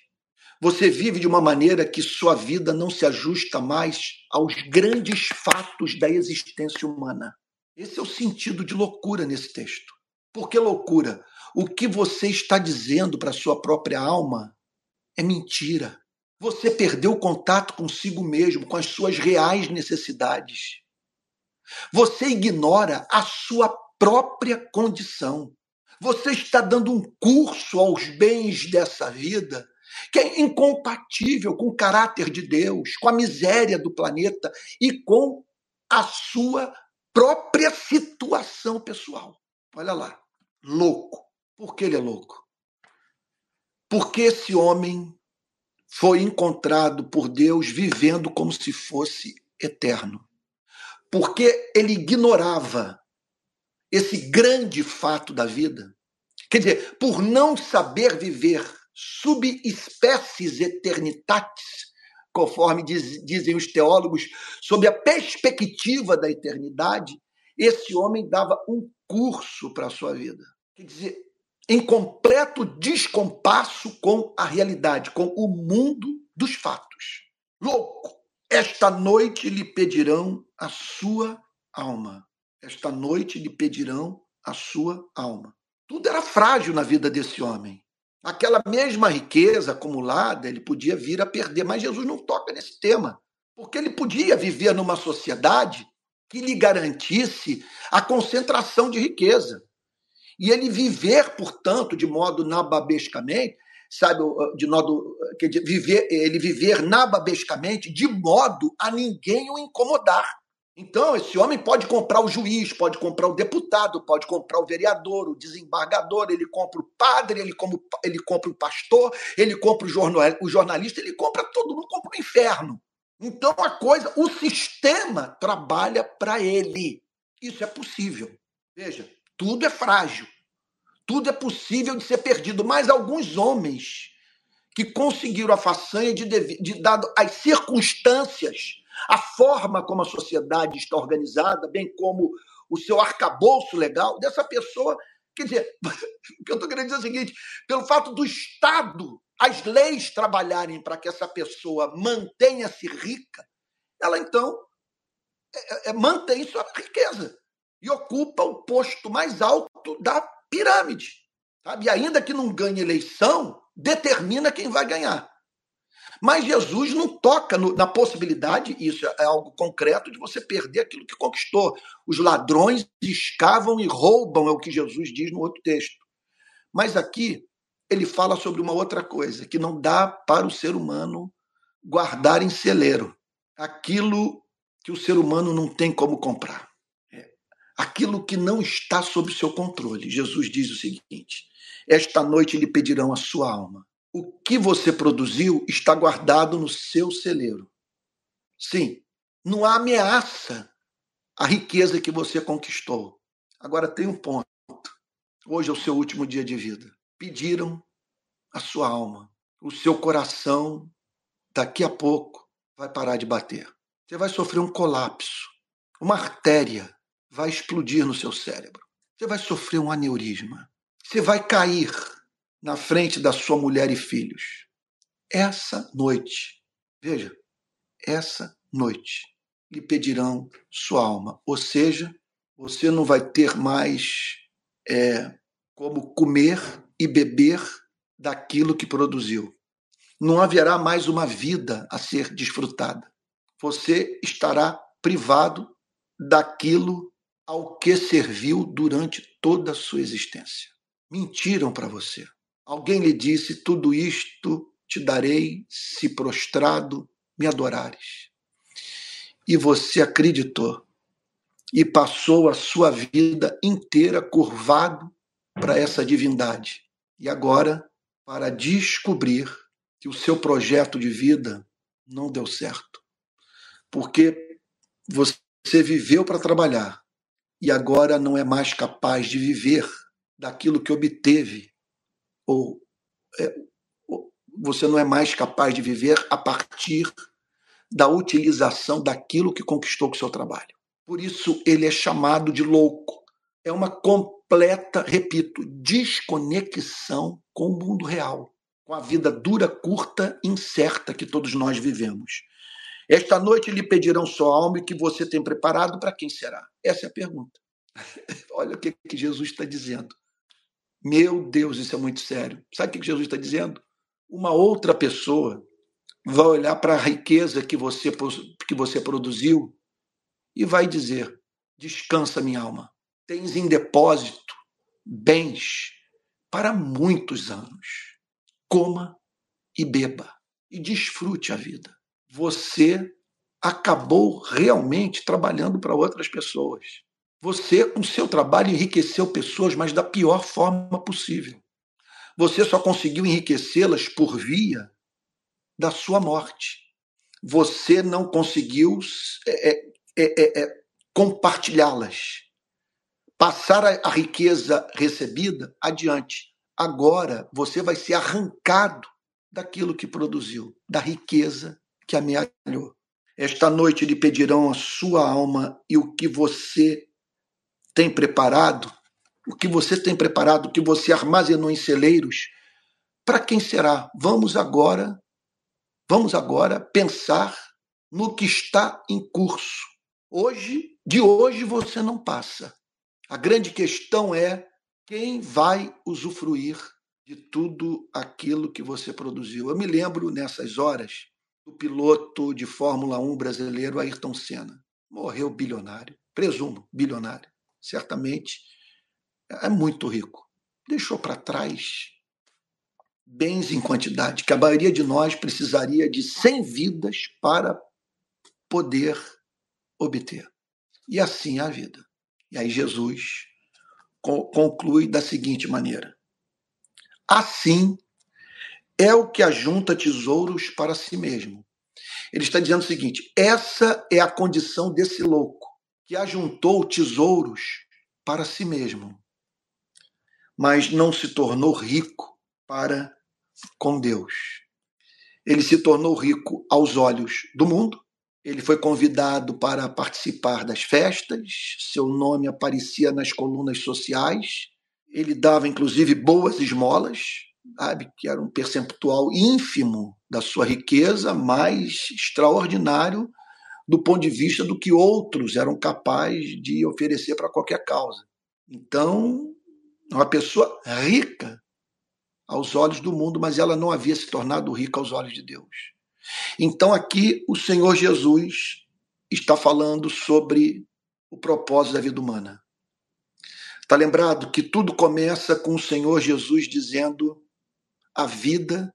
Você vive de uma maneira que sua vida não se ajusta mais aos grandes fatos da existência humana. Esse é o sentido de loucura nesse texto. Por que loucura? O que você está dizendo para sua própria alma é mentira. Você perdeu o contato consigo mesmo, com as suas reais necessidades. Você ignora a sua própria condição. Você está dando um curso aos bens dessa vida que é incompatível com o caráter de Deus, com a miséria do planeta e com a sua própria situação pessoal. Olha lá, louco. Por que ele é louco? Porque esse homem foi encontrado por Deus vivendo como se fosse eterno. Porque ele ignorava esse grande fato da vida. Quer dizer, por não saber viver subespécies eternitatis, conforme diz, dizem os teólogos, sob a perspectiva da eternidade, esse homem dava um curso para a sua vida. Quer dizer, em completo descompasso com a realidade, com o mundo dos fatos. Louco, esta noite lhe pedirão a sua alma. Esta noite lhe pedirão a sua alma. Tudo era frágil na vida desse homem. Aquela mesma riqueza acumulada, ele podia vir a perder, mas Jesus não toca nesse tema, porque ele podia viver numa sociedade que lhe garantisse a concentração de riqueza. E ele viver, portanto, de modo nababescamente, sabe, de modo que viver, ele viver nababescamente de modo a ninguém o incomodar. Então, esse homem pode comprar o juiz, pode comprar o deputado, pode comprar o vereador, o desembargador, ele compra o padre, ele, como, ele compra o pastor, ele compra o, jornal, o jornalista, ele compra todo mundo, compra o inferno. Então, a coisa, o sistema trabalha para ele. Isso é possível. Veja, tudo é frágil. Tudo é possível de ser perdido. Mas alguns homens que conseguiram a façanha de, de dado as circunstâncias, a forma como a sociedade está organizada, bem como o seu arcabouço legal dessa pessoa. Quer dizer, o que eu estou querendo dizer é o seguinte: pelo fato do Estado, as leis trabalharem para que essa pessoa mantenha-se rica, ela então é, é, mantém sua riqueza e ocupa o posto mais alto da pirâmide. Sabe? E ainda que não ganhe eleição, determina quem vai ganhar. Mas Jesus não toca no, na possibilidade, isso é algo concreto, de você perder aquilo que conquistou. Os ladrões escavam e roubam, é o que Jesus diz no outro texto. Mas aqui ele fala sobre uma outra coisa, que não dá para o ser humano guardar em celeiro aquilo que o ser humano não tem como comprar aquilo que não está sob seu controle. Jesus diz o seguinte: Esta noite lhe pedirão a sua alma. O que você produziu está guardado no seu celeiro. Sim, não há ameaça à riqueza que você conquistou. Agora tem um ponto. Hoje é o seu último dia de vida. Pediram a sua alma. O seu coração, daqui a pouco, vai parar de bater. Você vai sofrer um colapso, uma artéria vai explodir no seu cérebro. Você vai sofrer um aneurisma. Você vai cair na frente da sua mulher e filhos. Essa noite, veja, essa noite lhe pedirão sua alma. Ou seja, você não vai ter mais é, como comer e beber daquilo que produziu. Não haverá mais uma vida a ser desfrutada. Você estará privado daquilo ao que serviu durante toda a sua existência. Mentiram para você. Alguém lhe disse: Tudo isto te darei se prostrado me adorares. E você acreditou e passou a sua vida inteira curvado para essa divindade. E agora, para descobrir que o seu projeto de vida não deu certo. Porque você viveu para trabalhar, e agora não é mais capaz de viver daquilo que obteve, ou é, você não é mais capaz de viver a partir da utilização daquilo que conquistou com o seu trabalho. Por isso ele é chamado de louco. É uma completa, repito, desconexão com o mundo real. com a vida dura, curta, incerta que todos nós vivemos. Esta noite lhe pedirão sua alma e que você tem preparado para quem será? Essa é a pergunta. Olha o que, que Jesus está dizendo. Meu Deus, isso é muito sério. Sabe o que Jesus está dizendo? Uma outra pessoa vai olhar para a riqueza que você, que você produziu e vai dizer: Descansa, minha alma. Tens em depósito bens para muitos anos. Coma e beba e desfrute a vida. Você acabou realmente trabalhando para outras pessoas. Você, com seu trabalho, enriqueceu pessoas, mas da pior forma possível. Você só conseguiu enriquecê-las por via da sua morte. Você não conseguiu é, é, é, é compartilhá-las, passar a, a riqueza recebida adiante. Agora você vai ser arrancado daquilo que produziu, da riqueza que amealhou. Esta noite lhe pedirão a sua alma e o que você tem preparado, o que você tem preparado, o que você armazenou em celeiros, para quem será? Vamos agora, vamos agora pensar no que está em curso. Hoje, de hoje você não passa. A grande questão é quem vai usufruir de tudo aquilo que você produziu. Eu me lembro nessas horas do piloto de Fórmula 1 brasileiro Ayrton Senna. Morreu bilionário, presumo, bilionário. Certamente é muito rico. Deixou para trás bens em quantidade, que a maioria de nós precisaria de 100 vidas para poder obter. E assim é a vida. E aí Jesus conclui da seguinte maneira: Assim é o que ajunta tesouros para si mesmo. Ele está dizendo o seguinte: essa é a condição desse louco que ajuntou tesouros para si mesmo, mas não se tornou rico para com Deus. Ele se tornou rico aos olhos do mundo. Ele foi convidado para participar das festas, seu nome aparecia nas colunas sociais. Ele dava inclusive boas esmolas, sabe, que era um percentual ínfimo da sua riqueza, mas extraordinário do ponto de vista do que outros eram capazes de oferecer para qualquer causa. Então, uma pessoa rica aos olhos do mundo, mas ela não havia se tornado rica aos olhos de Deus. Então, aqui o Senhor Jesus está falando sobre o propósito da vida humana. Está lembrado que tudo começa com o Senhor Jesus dizendo a vida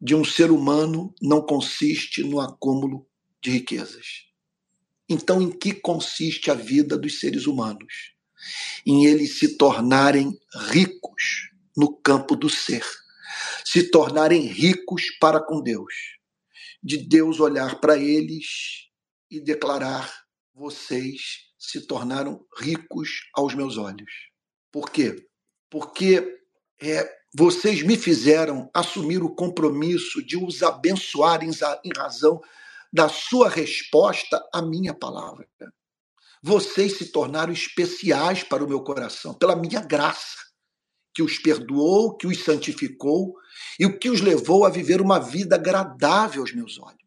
de um ser humano não consiste no acúmulo de riquezas. Então, em que consiste a vida dos seres humanos? Em eles se tornarem ricos no campo do ser, se tornarem ricos para com Deus, de Deus olhar para eles e declarar: vocês se tornaram ricos aos meus olhos. Por quê? Porque é, vocês me fizeram assumir o compromisso de os abençoar em razão da sua resposta à minha palavra. Vocês se tornaram especiais para o meu coração, pela minha graça, que os perdoou, que os santificou e o que os levou a viver uma vida agradável aos meus olhos.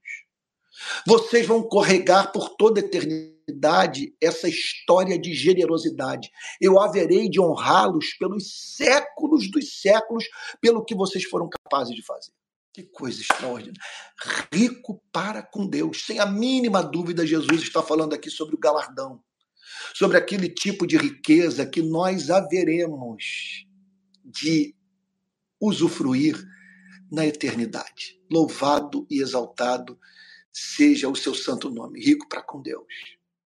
Vocês vão corregar por toda a eternidade essa história de generosidade. Eu haverei de honrá-los pelos séculos dos séculos pelo que vocês foram capazes de fazer. Que coisa extraordinária. Rico para com Deus. Sem a mínima dúvida, Jesus está falando aqui sobre o galardão, sobre aquele tipo de riqueza que nós haveremos de usufruir na eternidade. Louvado e exaltado seja o seu santo nome, rico para com Deus.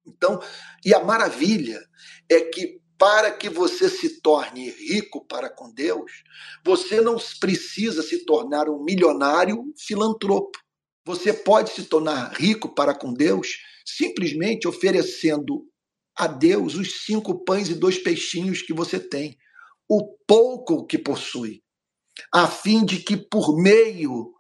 Então, e a maravilha é que para que você se torne rico para com Deus, você não precisa se tornar um milionário filantropo. Você pode se tornar rico para com Deus simplesmente oferecendo a Deus os cinco pães e dois peixinhos que você tem, o pouco que possui, a fim de que por meio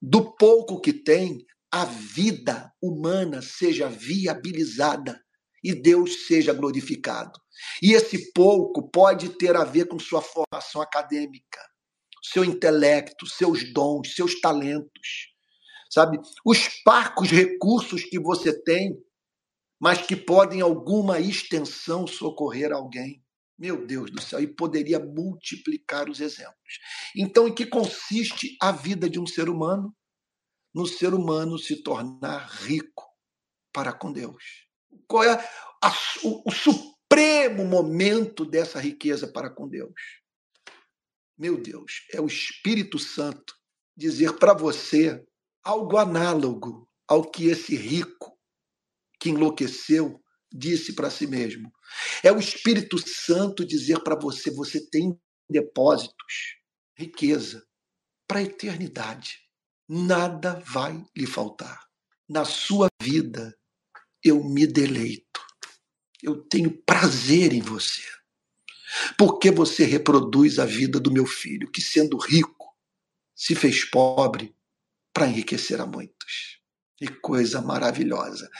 do pouco que tem, a vida humana seja viabilizada e Deus seja glorificado. E esse pouco pode ter a ver com sua formação acadêmica, seu intelecto, seus dons, seus talentos, sabe? Os parcos recursos que você tem, mas que podem, em alguma extensão, socorrer alguém. Meu Deus do céu, e poderia multiplicar os exemplos. Então, em que consiste a vida de um ser humano? No ser humano se tornar rico para com Deus. Qual é a, o, o supremo momento dessa riqueza para com Deus? Meu Deus, é o Espírito Santo dizer para você algo análogo ao que esse rico que enlouqueceu disse para si mesmo. É o Espírito Santo dizer para você: você tem depósitos, riqueza para a eternidade. Nada vai lhe faltar. Na sua vida, eu me deleito. Eu tenho prazer em você. Porque você reproduz a vida do meu filho, que sendo rico, se fez pobre para enriquecer a muitos. Que coisa maravilhosa.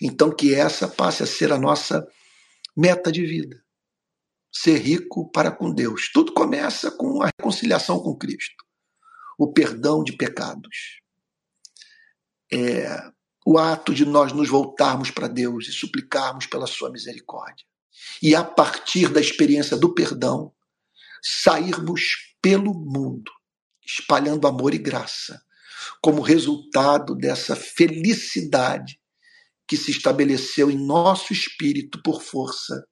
Então, que essa passe a ser a nossa meta de vida. Ser rico para com Deus. Tudo começa com a reconciliação com Cristo, o perdão de pecados. É, o ato de nós nos voltarmos para Deus e suplicarmos pela Sua misericórdia. E a partir da experiência do perdão, sairmos pelo mundo, espalhando amor e graça, como resultado dessa felicidade que se estabeleceu em nosso espírito por força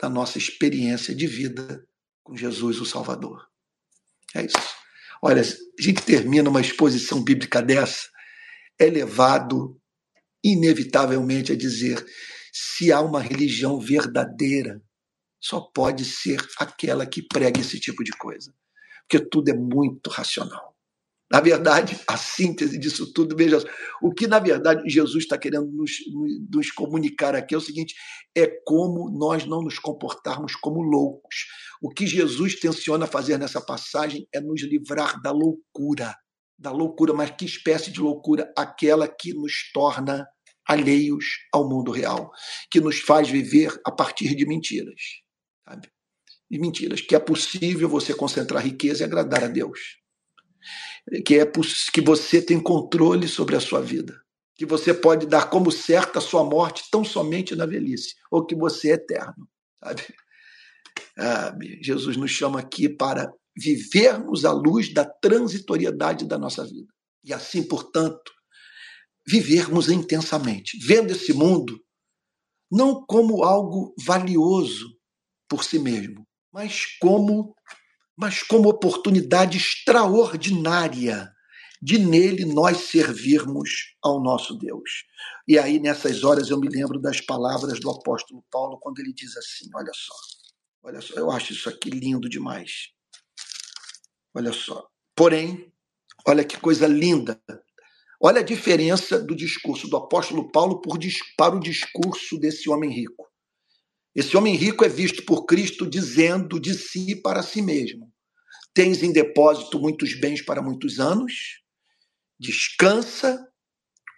da nossa experiência de vida com Jesus, o Salvador. É isso. Olha, a gente termina uma exposição bíblica dessa, é levado inevitavelmente a dizer: se há uma religião verdadeira, só pode ser aquela que prega esse tipo de coisa. Porque tudo é muito racional. Na verdade, a síntese disso tudo, veja, o que na verdade Jesus está querendo nos, nos, comunicar aqui é o seguinte: é como nós não nos comportarmos como loucos. O que Jesus tenciona fazer nessa passagem é nos livrar da loucura. Da loucura, mas que espécie de loucura? Aquela que nos torna alheios ao mundo real, que nos faz viver a partir de mentiras. Sabe? De mentiras, que é possível você concentrar riqueza e agradar a Deus que é que você tem controle sobre a sua vida, que você pode dar como certa a sua morte tão somente na velhice, ou que você é eterno, sabe? Ah, Jesus nos chama aqui para vivermos à luz da transitoriedade da nossa vida. E assim, portanto, vivermos intensamente, vendo esse mundo não como algo valioso por si mesmo, mas como mas como oportunidade extraordinária de nele nós servirmos ao nosso Deus. E aí, nessas horas, eu me lembro das palavras do apóstolo Paulo, quando ele diz assim: olha só, olha só, eu acho isso aqui lindo demais. Olha só. Porém, olha que coisa linda. Olha a diferença do discurso do apóstolo Paulo para o discurso desse homem rico. Esse homem rico é visto por Cristo dizendo de si para si mesmo: Tens em depósito muitos bens para muitos anos, descansa,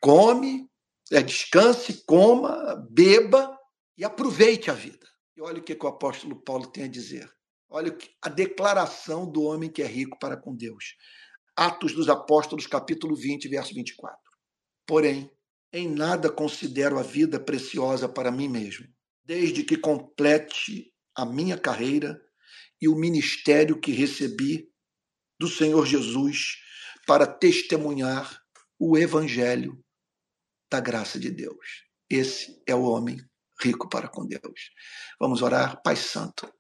come, é, descanse, coma, beba e aproveite a vida. E olha o que, que o apóstolo Paulo tem a dizer. Olha a declaração do homem que é rico para com Deus. Atos dos Apóstolos, capítulo 20, verso 24. Porém, em nada considero a vida preciosa para mim mesmo desde que complete a minha carreira e o ministério que recebi do Senhor Jesus para testemunhar o evangelho da graça de Deus. Esse é o homem rico para com Deus. Vamos orar, Pai Santo.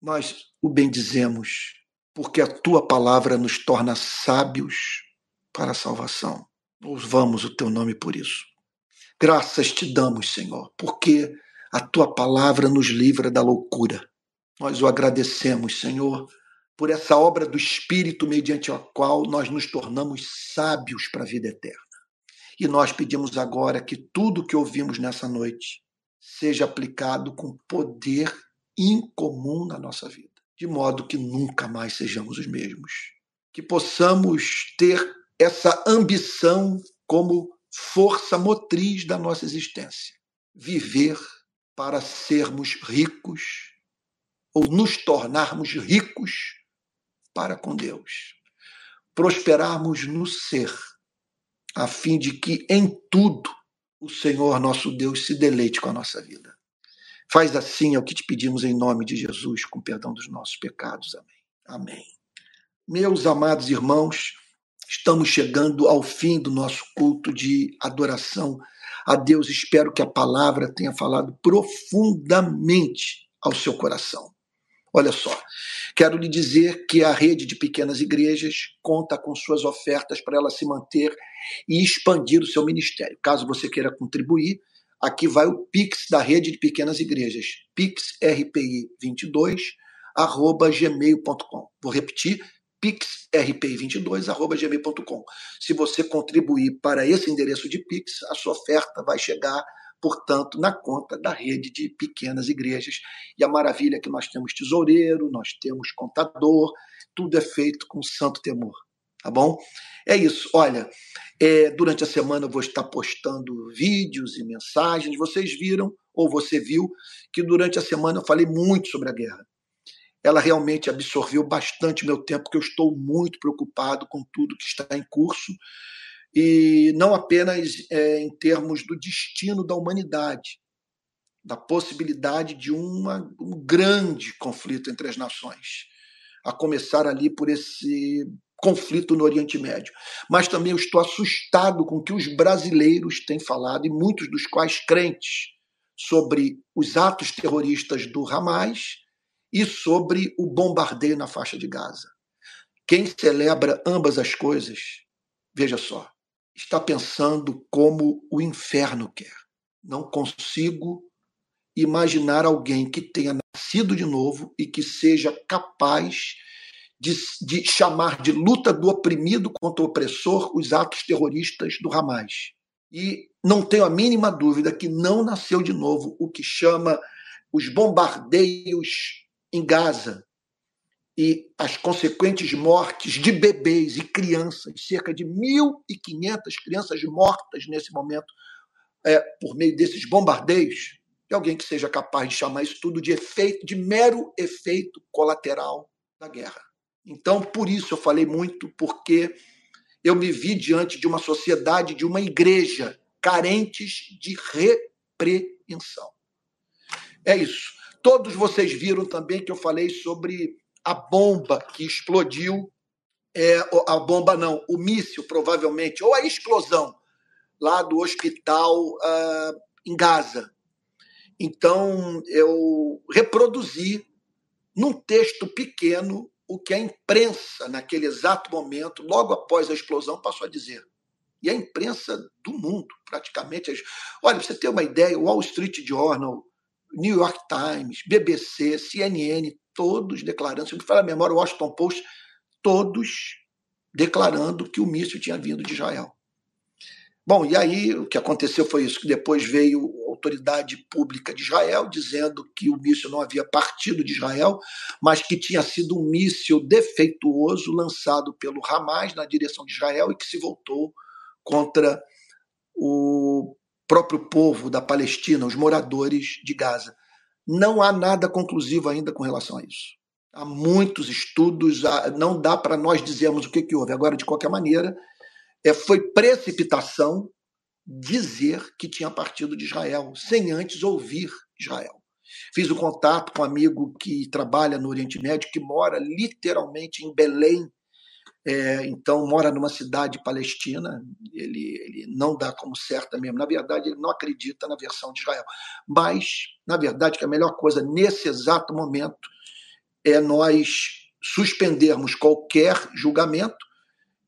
Nós o bendizemos porque a tua palavra nos torna sábios para a salvação. Louvamos o teu nome por isso. Graças te damos, Senhor, porque a tua palavra nos livra da loucura. Nós o agradecemos, Senhor, por essa obra do Espírito mediante a qual nós nos tornamos sábios para a vida eterna. E nós pedimos agora que tudo que ouvimos nessa noite seja aplicado com poder incomum na nossa vida, de modo que nunca mais sejamos os mesmos. Que possamos ter essa ambição como força motriz da nossa existência. Viver para sermos ricos ou nos tornarmos ricos para com Deus, prosperarmos no ser, a fim de que em tudo o Senhor nosso Deus se deleite com a nossa vida. Faz assim é o que te pedimos em nome de Jesus, com perdão dos nossos pecados. Amém. Amém. Meus amados irmãos, estamos chegando ao fim do nosso culto de adoração a Deus. Espero que a palavra tenha falado profundamente ao seu coração. Olha só, quero lhe dizer que a rede de pequenas igrejas conta com suas ofertas para ela se manter e expandir o seu ministério. Caso você queira contribuir, aqui vai o Pix da rede de pequenas igrejas, pixrpi22 arroba gmail.com. Vou repetir, pixrpi22@gmail.com. Se você contribuir para esse endereço de Pix, a sua oferta vai chegar, portanto, na conta da rede de pequenas igrejas. E a maravilha é que nós temos tesoureiro, nós temos contador, tudo é feito com santo temor. Tá bom? É isso. Olha, é, durante a semana eu vou estar postando vídeos e mensagens. Vocês viram, ou você viu, que durante a semana eu falei muito sobre a guerra ela realmente absorveu bastante meu tempo, porque eu estou muito preocupado com tudo que está em curso, e não apenas é, em termos do destino da humanidade, da possibilidade de uma, um grande conflito entre as nações, a começar ali por esse conflito no Oriente Médio. Mas também eu estou assustado com o que os brasileiros têm falado, e muitos dos quais crentes, sobre os atos terroristas do Hamas e sobre o bombardeio na faixa de Gaza. Quem celebra ambas as coisas, veja só, está pensando como o inferno quer. Não consigo imaginar alguém que tenha nascido de novo e que seja capaz de, de, chamar de luta do oprimido contra o opressor os atos terroristas do Hamas. E não tenho a mínima dúvida que não nasceu de novo o que chama os bombardeios em Gaza e as consequentes mortes de bebês e crianças, cerca de 1.500 crianças mortas nesse momento é, por meio desses bombardeios, de alguém que seja capaz de chamar isso tudo de efeito, de mero efeito colateral da guerra. Então, por isso eu falei muito, porque eu me vi diante de uma sociedade, de uma igreja carentes de repreensão. É isso. Todos vocês viram também que eu falei sobre a bomba que explodiu, é, a bomba não, o míssil provavelmente, ou a explosão lá do hospital uh, em Gaza. Então, eu reproduzi num texto pequeno o que a imprensa, naquele exato momento, logo após a explosão, passou a dizer. E a imprensa do mundo, praticamente. Olha, você ter uma ideia, o Wall Street Journal, New York Times, BBC, CNN, todos declarando, se me falar a memória, o Washington Post, todos declarando que o míssil tinha vindo de Israel. Bom, e aí o que aconteceu foi isso, que depois veio a autoridade pública de Israel dizendo que o míssil não havia partido de Israel, mas que tinha sido um míssil defeituoso lançado pelo Hamas na direção de Israel e que se voltou contra o próprio povo da Palestina, os moradores de Gaza. Não há nada conclusivo ainda com relação a isso. Há muitos estudos, não dá para nós dizermos o que, que houve. Agora, de qualquer maneira, é, foi precipitação dizer que tinha partido de Israel, sem antes ouvir Israel. Fiz o contato com um amigo que trabalha no Oriente Médio, que mora literalmente em Belém, é, então mora numa cidade palestina, ele, ele não dá como certa mesmo. Na verdade, ele não acredita na versão de Israel. Mas, na verdade, que a melhor coisa nesse exato momento é nós suspendermos qualquer julgamento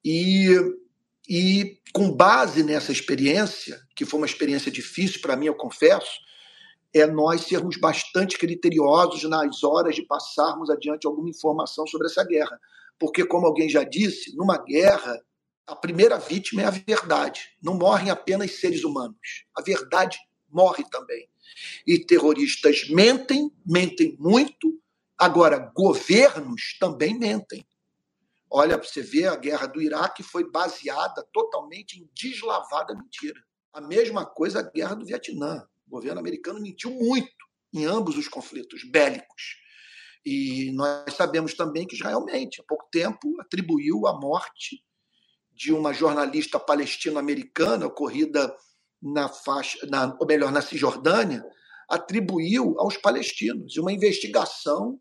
e, e com base nessa experiência, que foi uma experiência difícil para mim, eu confesso, é nós sermos bastante criteriosos nas horas de passarmos adiante alguma informação sobre essa guerra porque, como alguém já disse, numa guerra, a primeira vítima é a verdade. Não morrem apenas seres humanos. A verdade morre também. E terroristas mentem, mentem muito. Agora, governos também mentem. Olha, você vê, a guerra do Iraque foi baseada totalmente em deslavada mentira. A mesma coisa a guerra do Vietnã. O governo americano mentiu muito em ambos os conflitos bélicos. E nós sabemos também que Israel mente. Há pouco tempo atribuiu a morte de uma jornalista palestino-americana ocorrida na faixa, na, ou melhor, na Cisjordânia, atribuiu aos palestinos. E uma investigação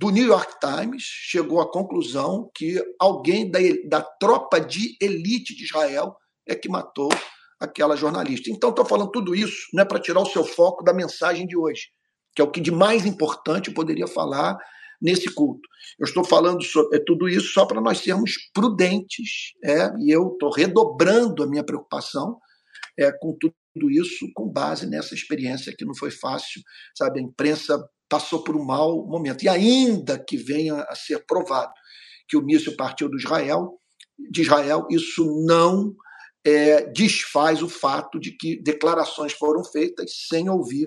do New York Times chegou à conclusão que alguém da, da tropa de elite de Israel é que matou aquela jornalista. Então, estou falando tudo isso não é para tirar o seu foco da mensagem de hoje, que é o que de mais importante eu poderia falar nesse culto. Eu estou falando sobre, é, tudo isso só para nós sermos prudentes, é, e eu estou redobrando a minha preocupação é, com tudo isso com base nessa experiência que não foi fácil, sabe? A imprensa passou por um mau momento. E ainda que venha a ser provado que o míssil partiu do Israel, de Israel, isso não é, desfaz o fato de que declarações foram feitas sem ouvir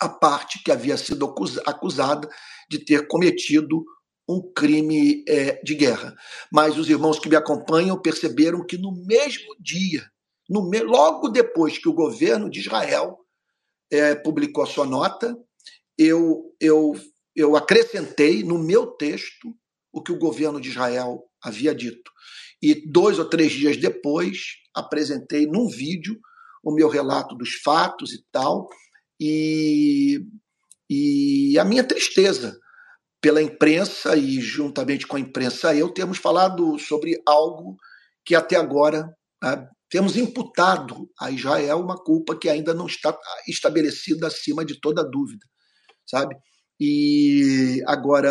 a parte que havia sido acusada de ter cometido um crime é, de guerra. Mas os irmãos que me acompanham perceberam que no mesmo dia, no, logo depois que o governo de Israel é, publicou a sua nota, eu, eu, eu acrescentei no meu texto o que o governo de Israel havia dito. E dois ou três dias depois, apresentei num vídeo o meu relato dos fatos e tal, e, e a minha tristeza pela imprensa e juntamente com a imprensa eu temos falado sobre algo que até agora né, temos imputado a Israel uma culpa que ainda não está estabelecida acima de toda dúvida, sabe? E agora,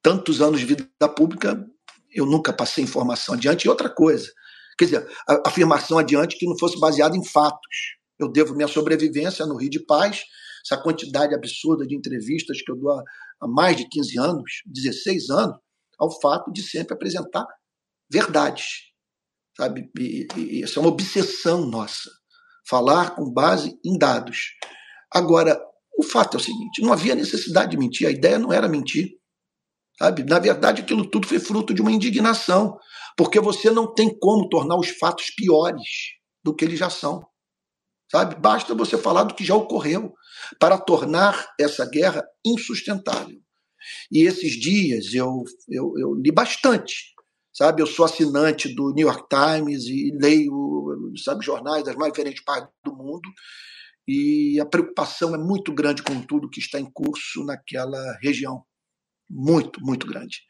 tantos anos de vida pública, eu nunca passei informação adiante. E outra coisa, quer dizer, a afirmação adiante que não fosse baseada em fatos. Eu devo minha sobrevivência no Rio de Paz, essa quantidade absurda de entrevistas que eu dou há mais de 15 anos, 16 anos, ao fato de sempre apresentar verdades sabe? E, e, isso é uma obsessão nossa, falar com base em dados. Agora, o fato é o seguinte: não havia necessidade de mentir, a ideia não era mentir. Sabe? Na verdade, aquilo tudo foi fruto de uma indignação, porque você não tem como tornar os fatos piores do que eles já são. Sabe? Basta você falar do que já ocorreu para tornar essa guerra insustentável. E esses dias eu, eu, eu li bastante sabe? Eu sou assinante do New York Times e leio, sabe, jornais das mais diferentes partes do mundo e a preocupação é muito grande com tudo que está em curso naquela região, muito, muito grande.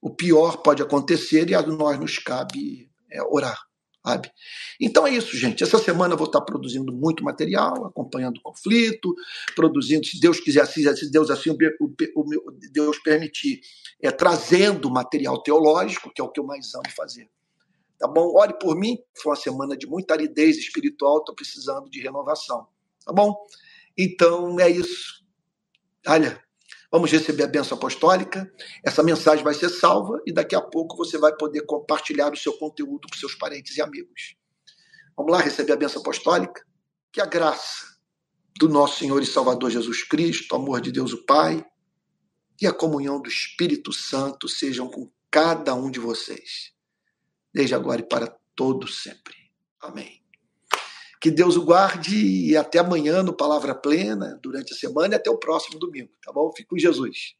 O pior pode acontecer e a nós nos cabe é, orar sabe? Então é isso, gente. Essa semana eu vou estar produzindo muito material, acompanhando o conflito, produzindo, se Deus quiser, se Deus assim, o, o, Deus permitir, é, trazendo material teológico, que é o que eu mais amo fazer. Tá bom? Ore por mim, foi uma semana de muita aridez espiritual, estou precisando de renovação. Tá bom? Então é isso. Olha, Vamos receber a benção apostólica. Essa mensagem vai ser salva e daqui a pouco você vai poder compartilhar o seu conteúdo com seus parentes e amigos. Vamos lá receber a benção apostólica? Que a graça do nosso Senhor e Salvador Jesus Cristo, o amor de Deus o Pai e a comunhão do Espírito Santo sejam com cada um de vocês, desde agora e para todos sempre. Amém. Que Deus o guarde e até amanhã no Palavra Plena, durante a semana e até o próximo domingo, tá bom? Fique com Jesus.